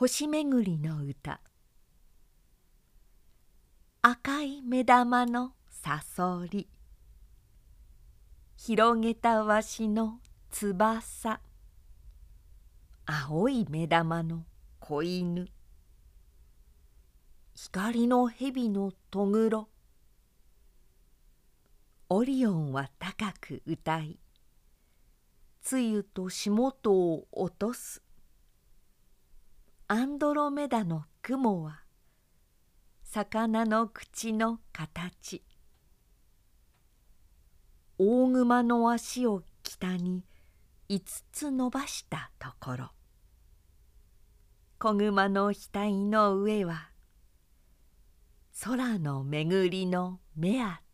星めぐりの歌。赤い目玉のさそり広げたわしの翼。青い目玉の子犬。光の蛇のとぐろオリオンは高く歌いつゆと霜とを落とす。アンドロメダの雲は魚の口の形。大熊の足を北に五つ伸ばしたところ。小熊の額の上は空の巡りの目当